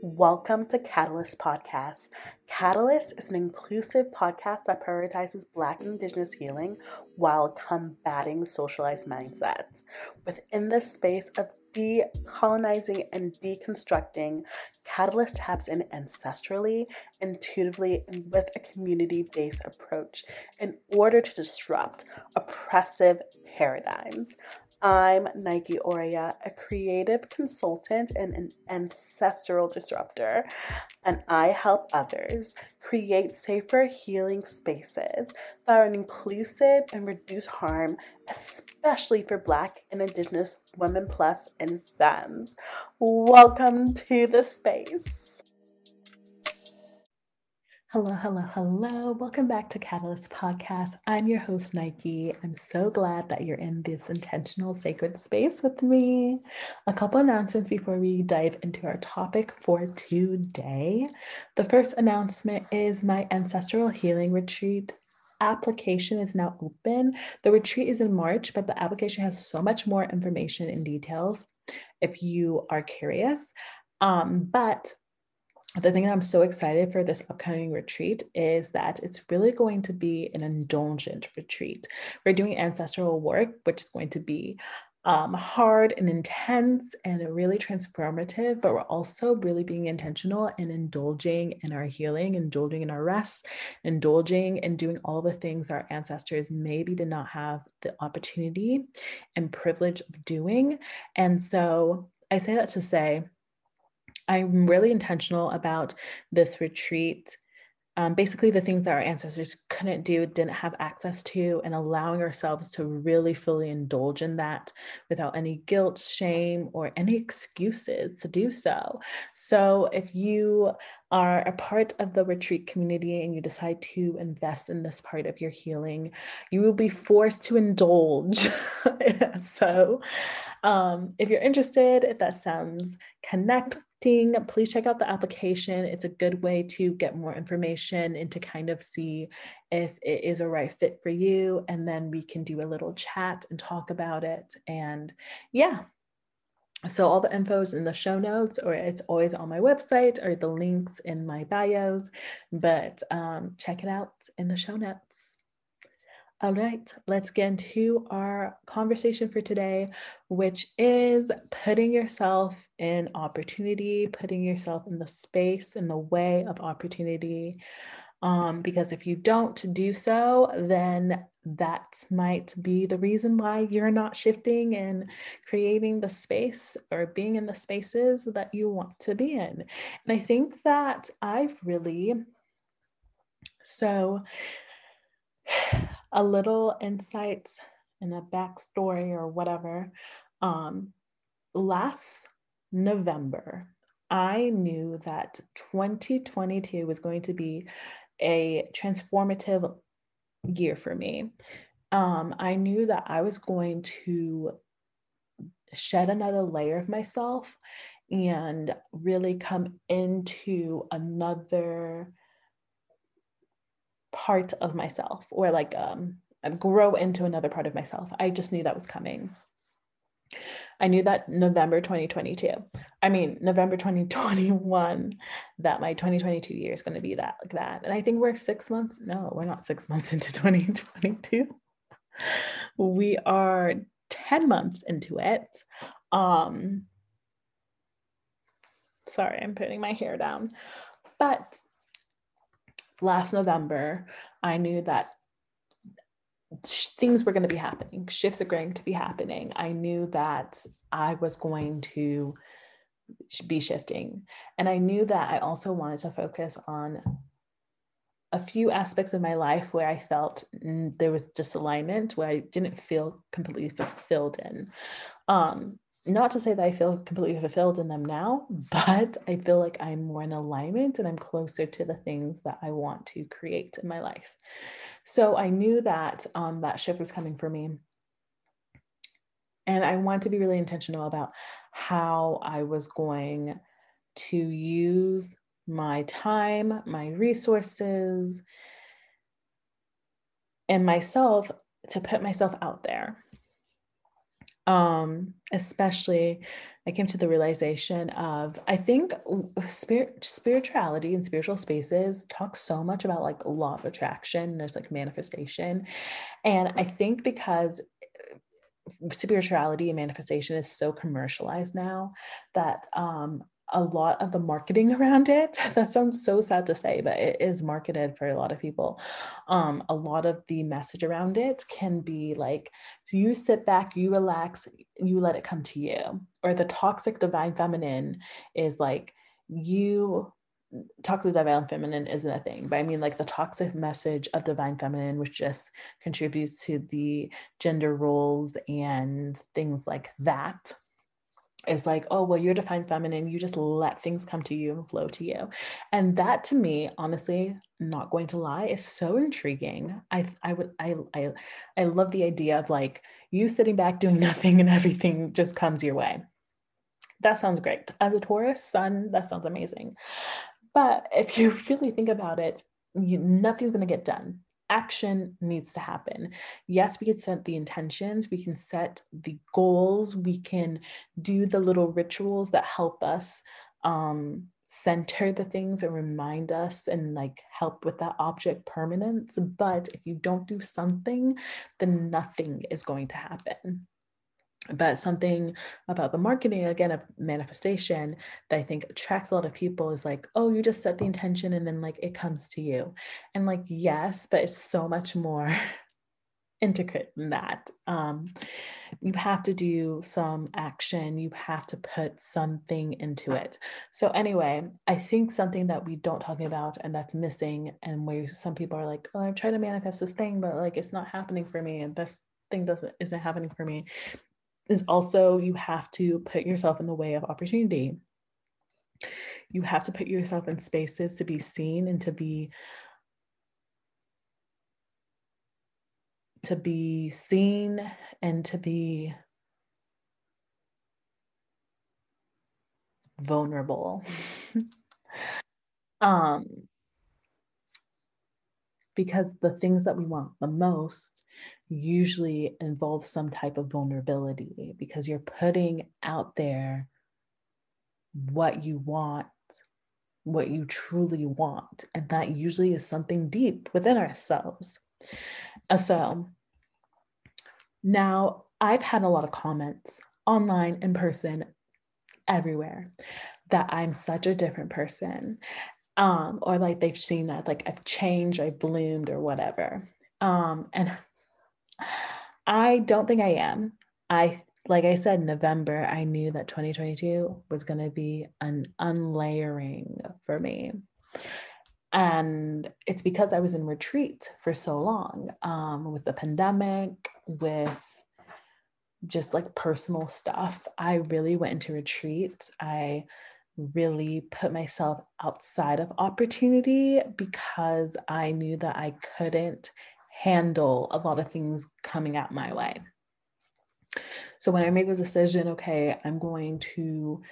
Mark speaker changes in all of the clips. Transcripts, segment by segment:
Speaker 1: Welcome to Catalyst Podcast. Catalyst is an inclusive podcast that prioritizes Black Indigenous healing while combating socialized mindsets. Within the space of decolonizing and deconstructing, Catalyst taps in ancestrally, intuitively, and with a community based approach in order to disrupt oppressive paradigms. I'm Nike Oria, a creative consultant and an ancestral disruptor, and I help others create safer healing spaces that are inclusive and reduce harm, especially for Black and Indigenous women plus and femmes. Welcome to the space. Hello, hello, hello. Welcome back to Catalyst Podcast. I'm your host, Nike. I'm so glad that you're in this intentional sacred space with me. A couple announcements before we dive into our topic for today. The first announcement is my ancestral healing retreat application is now open. The retreat is in March, but the application has so much more information and details if you are curious. Um, but the thing that I'm so excited for this upcoming retreat is that it's really going to be an indulgent retreat. We're doing ancestral work, which is going to be um, hard and intense and really transformative, but we're also really being intentional and indulging in our healing, indulging in our rest, indulging and doing all the things our ancestors maybe did not have the opportunity and privilege of doing. And so I say that to say, I'm really intentional about this retreat. Um, basically, the things that our ancestors couldn't do, didn't have access to, and allowing ourselves to really fully indulge in that without any guilt, shame, or any excuses to do so. So, if you are a part of the retreat community and you decide to invest in this part of your healing, you will be forced to indulge. so, um, if you're interested, if that sounds connecting, please check out the application. It's a good way to get more information and to kind of see if it is a right fit for you. And then we can do a little chat and talk about it. And yeah. So all the info is in the show notes, or it's always on my website, or the links in my bios. But um, check it out in the show notes. All right, let's get into our conversation for today, which is putting yourself in opportunity, putting yourself in the space, in the way of opportunity. Um, because if you don't do so, then that might be the reason why you're not shifting and creating the space or being in the spaces that you want to be in. And I think that I've really, so a little insight and a backstory or whatever. Um, last November, I knew that 2022 was going to be a transformative year for me. Um, I knew that I was going to shed another layer of myself and really come into another part of myself or like um, grow into another part of myself. I just knew that was coming. I knew that November 2022. I mean, November 2021, that my 2022 year is going to be that like that. And I think we're six months. No, we're not six months into 2022. We are 10 months into it. Um, sorry, I'm putting my hair down. But last November, I knew that things were going to be happening, shifts are going to be happening. I knew that I was going to be shifting. And I knew that I also wanted to focus on a few aspects of my life where I felt there was disalignment, where I didn't feel completely fulfilled in. Um, not to say that I feel completely fulfilled in them now, but I feel like I'm more in alignment and I'm closer to the things that I want to create in my life. So I knew that um, that shift was coming for me. And I want to be really intentional about how I was going to use my time, my resources, and myself to put myself out there um, especially I came to the realization of I think spirit spirituality and spiritual spaces talk so much about like law of attraction. There's like manifestation. And I think because uh, spirituality and manifestation is so commercialized now that um a lot of the marketing around it. That sounds so sad to say but it is marketed for a lot of people. Um, a lot of the message around it can be like you sit back you relax you let it come to you. Or the toxic divine feminine is like you toxic divine feminine isn't a thing. But i mean like the toxic message of divine feminine which just contributes to the gender roles and things like that is like, oh, well, you're divine feminine. You just let things come to you and flow to you. And that to me, honestly, not going to lie, is so intriguing. I I would I I I love the idea of like you sitting back doing nothing and everything just comes your way. That sounds great. As a Taurus sun, that sounds amazing. But if you really think about it, you, nothing's going to get done action needs to happen. Yes, we can set the intentions, we can set the goals, we can do the little rituals that help us um, center the things and remind us and like help with that object permanence. But if you don't do something, then nothing is going to happen but something about the marketing again of manifestation that i think attracts a lot of people is like oh you just set the intention and then like it comes to you. And like yes but it's so much more intricate than that. Um, you have to do some action. You have to put something into it. So anyway i think something that we don't talk about and that's missing and where some people are like oh i'm trying to manifest this thing but like it's not happening for me and this thing doesn't isn't happening for me is also you have to put yourself in the way of opportunity. You have to put yourself in spaces to be seen and to be to be seen and to be vulnerable. um because the things that we want the most usually involves some type of vulnerability because you're putting out there what you want, what you truly want. And that usually is something deep within ourselves. Uh, so now I've had a lot of comments online, in person, everywhere that I'm such a different person. Um, or like they've seen that like I've changed, I've bloomed, or whatever. Um, and I don't think I am. I like I said, November, I knew that 2022 was going to be an unlayering for me. And it's because I was in retreat for so long um, with the pandemic, with just like personal stuff. I really went into retreat. I really put myself outside of opportunity because I knew that I couldn't handle a lot of things coming out my way. So when I made the decision, okay, I'm going to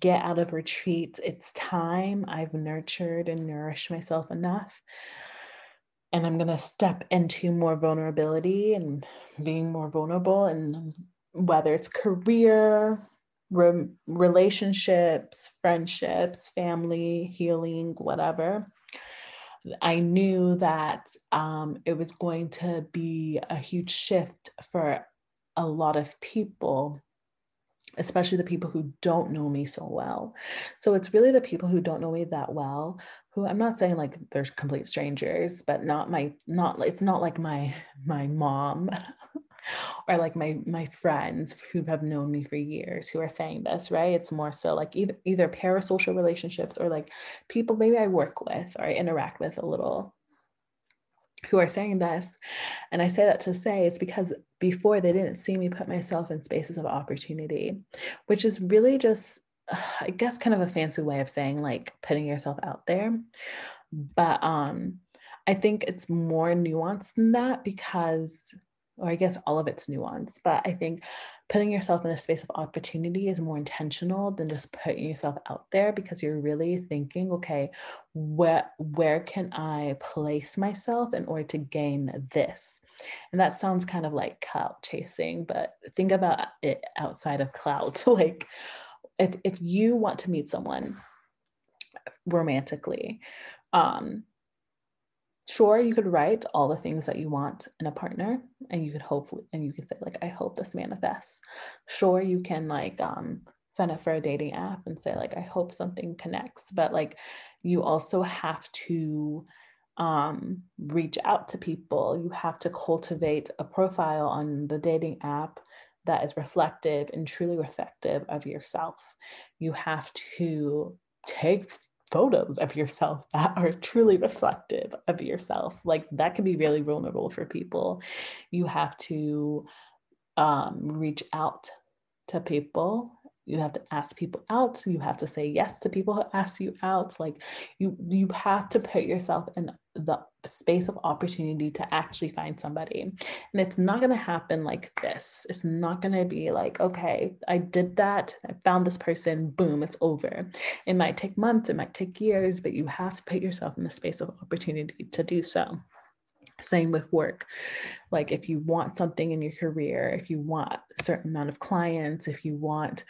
Speaker 1: get out of retreat, it's time. I've nurtured and nourished myself enough. And I'm going to step into more vulnerability and being more vulnerable, and whether it's career, re- relationships, friendships, family, healing, whatever. I knew that um, it was going to be a huge shift for a lot of people, especially the people who don't know me so well. So it's really the people who don't know me that well who I'm not saying like they're complete strangers, but not my not it's not like my my mom or like my my friends who have known me for years who are saying this right? It's more so like either either parasocial relationships or like people maybe i work with or i interact with a little who are saying this. And i say that to say it's because before they didn't see me put myself in spaces of opportunity which is really just i guess kind of a fancy way of saying like putting yourself out there. But um I think it's more nuanced than that because or I guess all of it's nuance, but I think putting yourself in a space of opportunity is more intentional than just putting yourself out there because you're really thinking, okay, where where can I place myself in order to gain this? And that sounds kind of like clout chasing, but think about it outside of clout. like if if you want to meet someone romantically, um, sure you could write all the things that you want in a partner and you could hopefully and you can say like i hope this manifests. Sure you can like um sign up for a dating app and say like i hope something connects but like you also have to um reach out to people. You have to cultivate a profile on the dating app that is reflective and truly reflective of yourself. You have to take photos of yourself that are truly reflective of yourself. Like that can be really vulnerable for people. You have to um, reach out to people. You have to ask people out. You have to say yes to people who ask you out. Like you, you have to put yourself in the space of opportunity to actually find somebody. And it's not going to happen like this. It's not going to be like, okay, I did that. I found this person. Boom, it's over. It might take months, it might take years, but you have to put yourself in the space of opportunity to do so. Same with work. Like if you want something in your career, if you want a certain amount of clients, if you want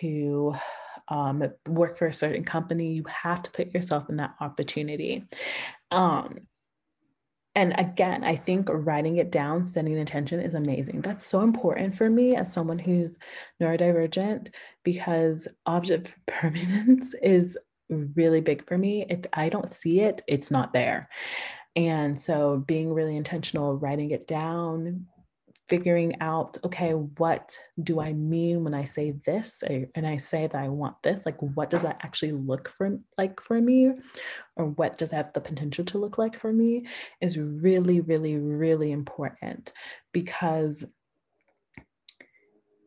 Speaker 1: to um, work for a certain company, you have to put yourself in that opportunity. Um, and again, I think writing it down, setting intention is amazing. That's so important for me as someone who's neurodivergent because object permanence is really big for me. If I don't see it, it's not there. And so being really intentional, writing it down, figuring out okay what do i mean when i say this and i say that i want this? Like what does that actually look for like for me? Or what does that have the potential to look like for me? is really really really important because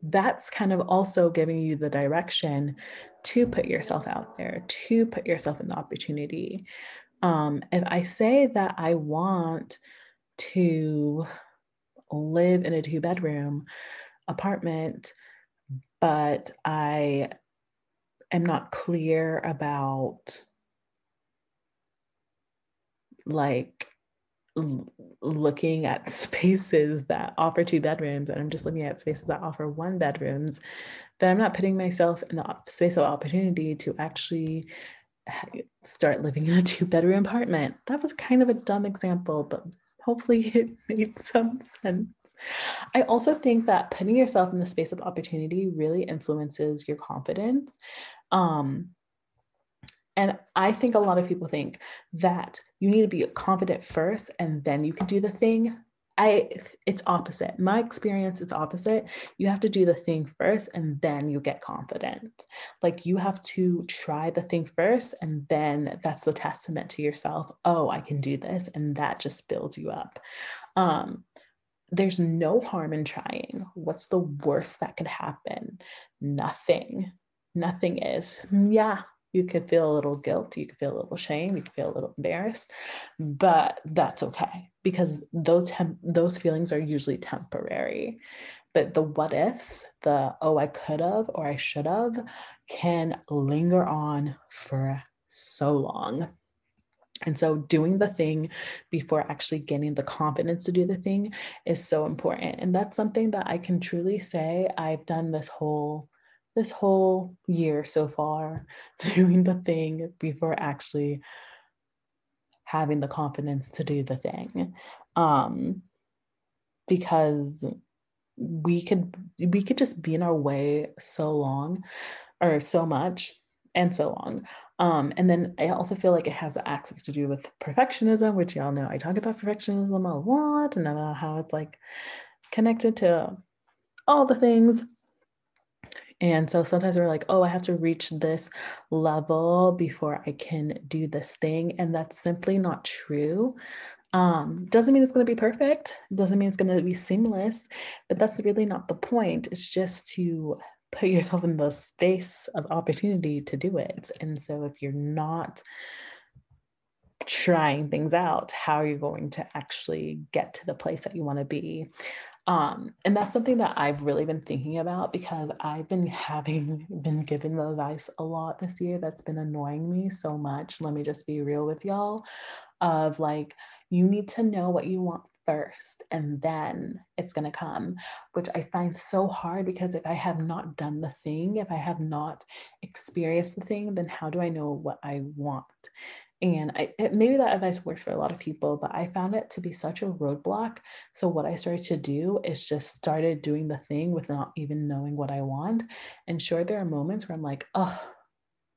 Speaker 1: that's kind of also giving you the direction to put yourself out there to put yourself in the opportunity. Um, if i say that i want to live in a two bedroom apartment, but I am not clear about like l- looking at spaces that offer two bedrooms and I'm just looking at spaces that offer one bedrooms, that I'm not putting myself in the space of opportunity to actually start living in a two bedroom apartment. That was kind of a dumb example, but hopefully it made some sense. I also think that putting yourself in the space of opportunity really influences your confidence. Um, and I think a lot of people think that you need to be confident first and then you can do the thing. I it's opposite. My experience is opposite. You have to do the thing first and then you get confident. Like you have to try the thing first and then that's the testament to yourself. Oh, I can do this and that just builds you up. Um there's no harm in trying. What's the worst that could happen? Nothing. Nothing is. Yeah, you could feel a little guilt, you could feel a little shame, you could feel a little embarrassed, but that's okay because those temp- those feelings are usually temporary. But the what ifs, the oh I could have or I should have can linger on for so long. And so doing the thing before actually getting the confidence to do the thing is so important. And that's something that I can truly say I've done this whole this whole year so far doing the thing before actually having the confidence to do the thing. Um because we could we could just be in our way so long or so much and so long. Um and then i also feel like it has an aspect to do with perfectionism which y'all know i talk about perfectionism a lot and about how it's like connected to all the things and so sometimes we're like, oh, I have to reach this level before I can do this thing. And that's simply not true. Um, doesn't mean it's going to be perfect, doesn't mean it's going to be seamless, but that's really not the point. It's just to put yourself in the space of opportunity to do it. And so if you're not trying things out, how are you going to actually get to the place that you want to be? Um, and that's something that I've really been thinking about because I've been having been given the advice a lot this year that's been annoying me so much. Let me just be real with y'all of like, you need to know what you want first and then it's going to come, which I find so hard because if I have not done the thing, if I have not experienced the thing, then how do I know what I want? And I, maybe that advice works for a lot of people, but I found it to be such a roadblock. So what I started to do is just started doing the thing without even knowing what I want. And sure, there are moments where I'm like, oh,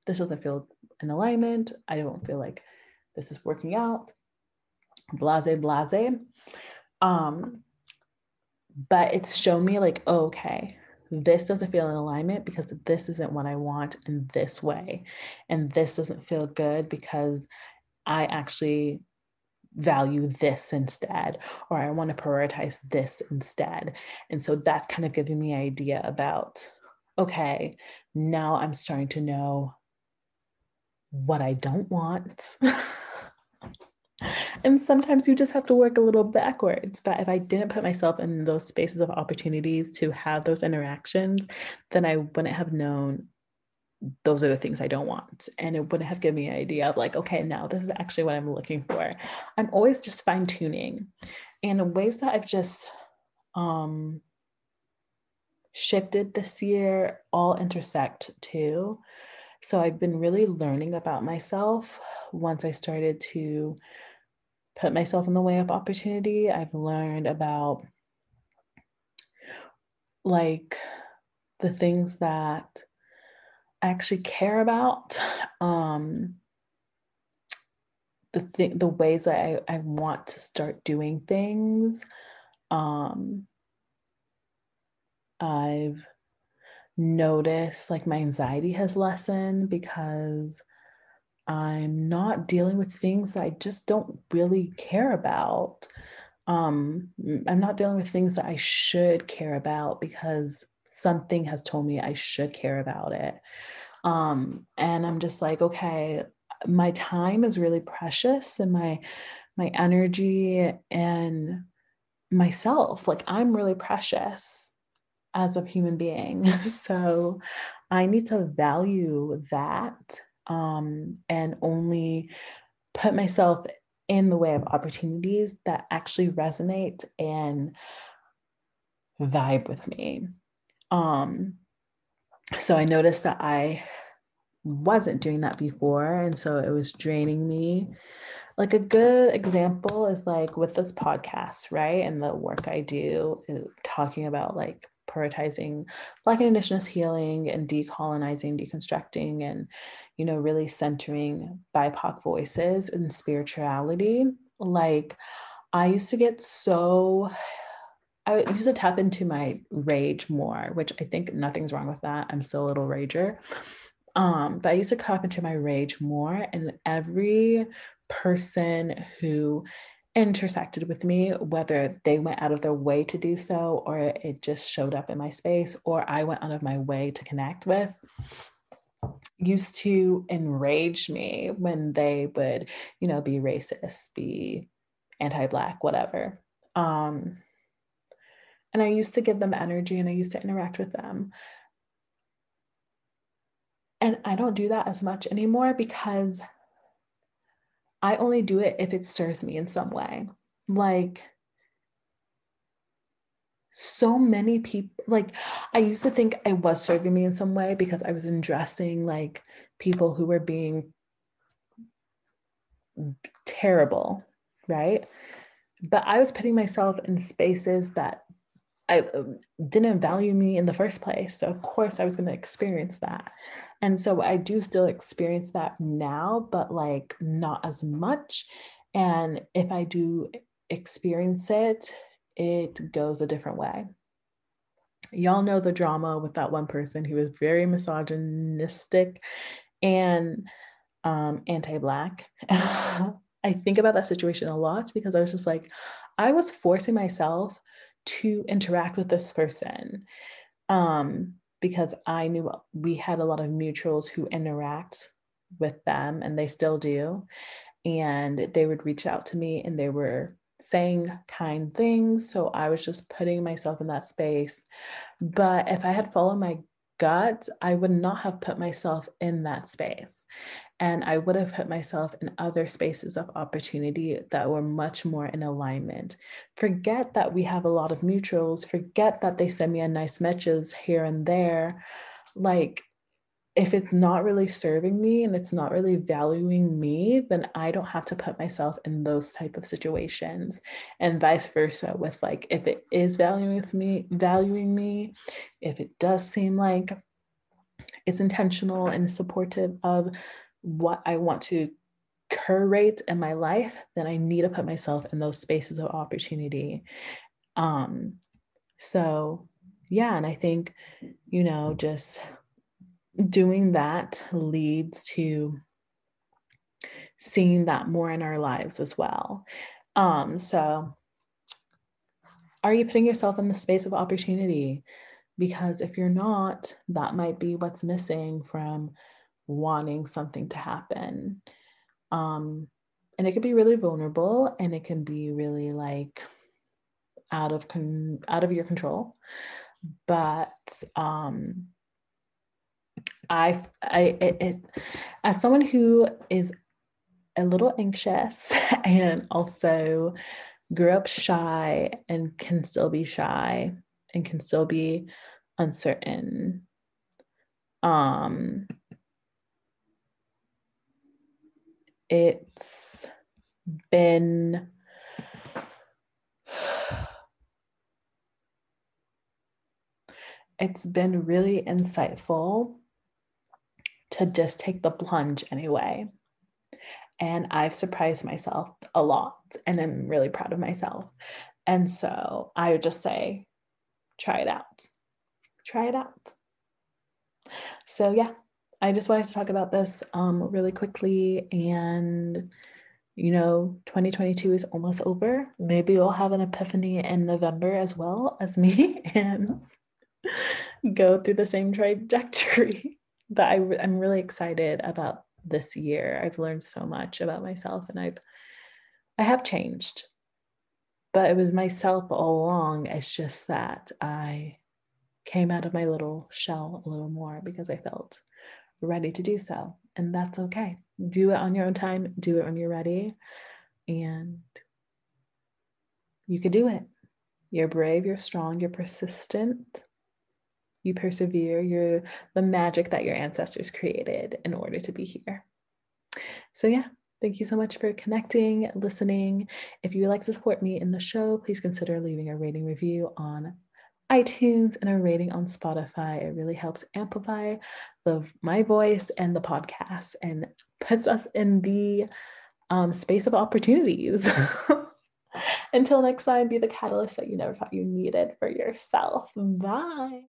Speaker 1: this doesn't feel in alignment. I don't feel like this is working out blase blase um but it's shown me like oh, okay this doesn't feel in alignment because this isn't what i want in this way. And this doesn't feel good because i actually value this instead or i want to prioritize this instead. And so that's kind of giving me idea about okay now i'm starting to know what i don't want and sometimes you just have to work a little backwards. But if I didn't put myself in those spaces of opportunities to have those interactions, then I wouldn't have known those are the things I don't want. And it wouldn't have given me an idea of like, okay, now this is actually what I'm looking for. I'm always just fine tuning. And ways that I've just um, shifted this year all intersect too. So I've been really learning about myself once I started to put myself in the way of opportunity. I've learned about like the things that I actually care about, um, the th- the ways that I, I want to start doing things. Um, I've noticed like my anxiety has lessened because I'm not dealing with things that I just don't really care about. Um, I'm not dealing with things that I should care about because something has told me I should care about it. Um, and I'm just like, okay, my time is really precious and my my energy and myself, like I'm really precious as a human being. so I need to value that um, and only put myself in the way of opportunities that actually resonate and vibe with me. Um, so I noticed that I wasn't doing that before. And so it was draining me. Like a good example is like with this podcast, right? And the work I do uh, talking about like prioritizing Black and Indigenous healing and decolonizing, deconstructing, and you know, really centering BIPOC voices and spirituality. Like, I used to get so I used to tap into my rage more, which I think nothing's wrong with that. I'm still a little rager. Um, but I used to tap into my rage more, and every person who intersected with me, whether they went out of their way to do so, or it just showed up in my space, or I went out of my way to connect with, used to enrage me when they would, you know, be racist, be anti Black, whatever. Um, and I used to give them energy and I used to interact with them. And I don't do that as much anymore because I only do it if it serves me in some way. Like, so many people, like, I used to think it was serving me in some way because I was addressing like people who were being terrible, right? But I was putting myself in spaces that I um, didn't value me in the first place. So, of course, I was going to experience that. And so I do still experience that now, but like not as much. And if I do experience it, it goes a different way. Y'all know the drama with that one person who was very misogynistic and um, anti Black. I think about that situation a lot because I was just like, I was forcing myself to interact with this person. Um, because I knew we had a lot of mutuals who interact with them and they still do. And they would reach out to me and they were saying kind things. So I was just putting myself in that space. But if I had followed my gut, I would not have put myself in that space. And I would have put myself in other spaces of opportunity that were much more in alignment. Forget that we have a lot of mutuals, forget that they send me a nice messages here and there. Like, if it's not really serving me and it's not really valuing me then i don't have to put myself in those type of situations and vice versa with like if it is valuing with me valuing me if it does seem like it's intentional and supportive of what i want to curate in my life then i need to put myself in those spaces of opportunity um so yeah and i think you know just doing that leads to seeing that more in our lives as well. Um, so, are you putting yourself in the space of opportunity? Because if you're not, that might be what's missing from wanting something to happen. Um, and it can be really vulnerable and it can be really like out of con- out of your control. But um, I, I, it, it, as someone who is a little anxious and also grew up shy and can still be shy and can still be uncertain. Um, it's been it's been really insightful to just take the plunge anyway. And I've surprised myself a lot and I'm really proud of myself. And so I would just say, try it out. Try it out. So, yeah, I just wanted to talk about this um, really quickly. And, you know, 2022 is almost over. Maybe we'll have an epiphany in November as well as me and go through the same trajectory but I, I'm really excited about this year. I've learned so much about myself and I've I have changed. But it was myself all along. It's just that I came out of my little shell a little more because I felt ready to do so. And that's okay. Do it on your own time, do it when you're ready. And you can do it. You're brave, you're strong, you're persistent, you persevere, you're the magic that your ancestors created in order to be here. So, yeah, thank you so much for connecting, listening. If you would like to support me in the show, please consider leaving a rating review on iTunes and a rating on Spotify. It really helps amplify the my voice and the podcast and puts us in the um, space of opportunities. Until next time, be the catalyst that you never thought you needed for yourself. Bye.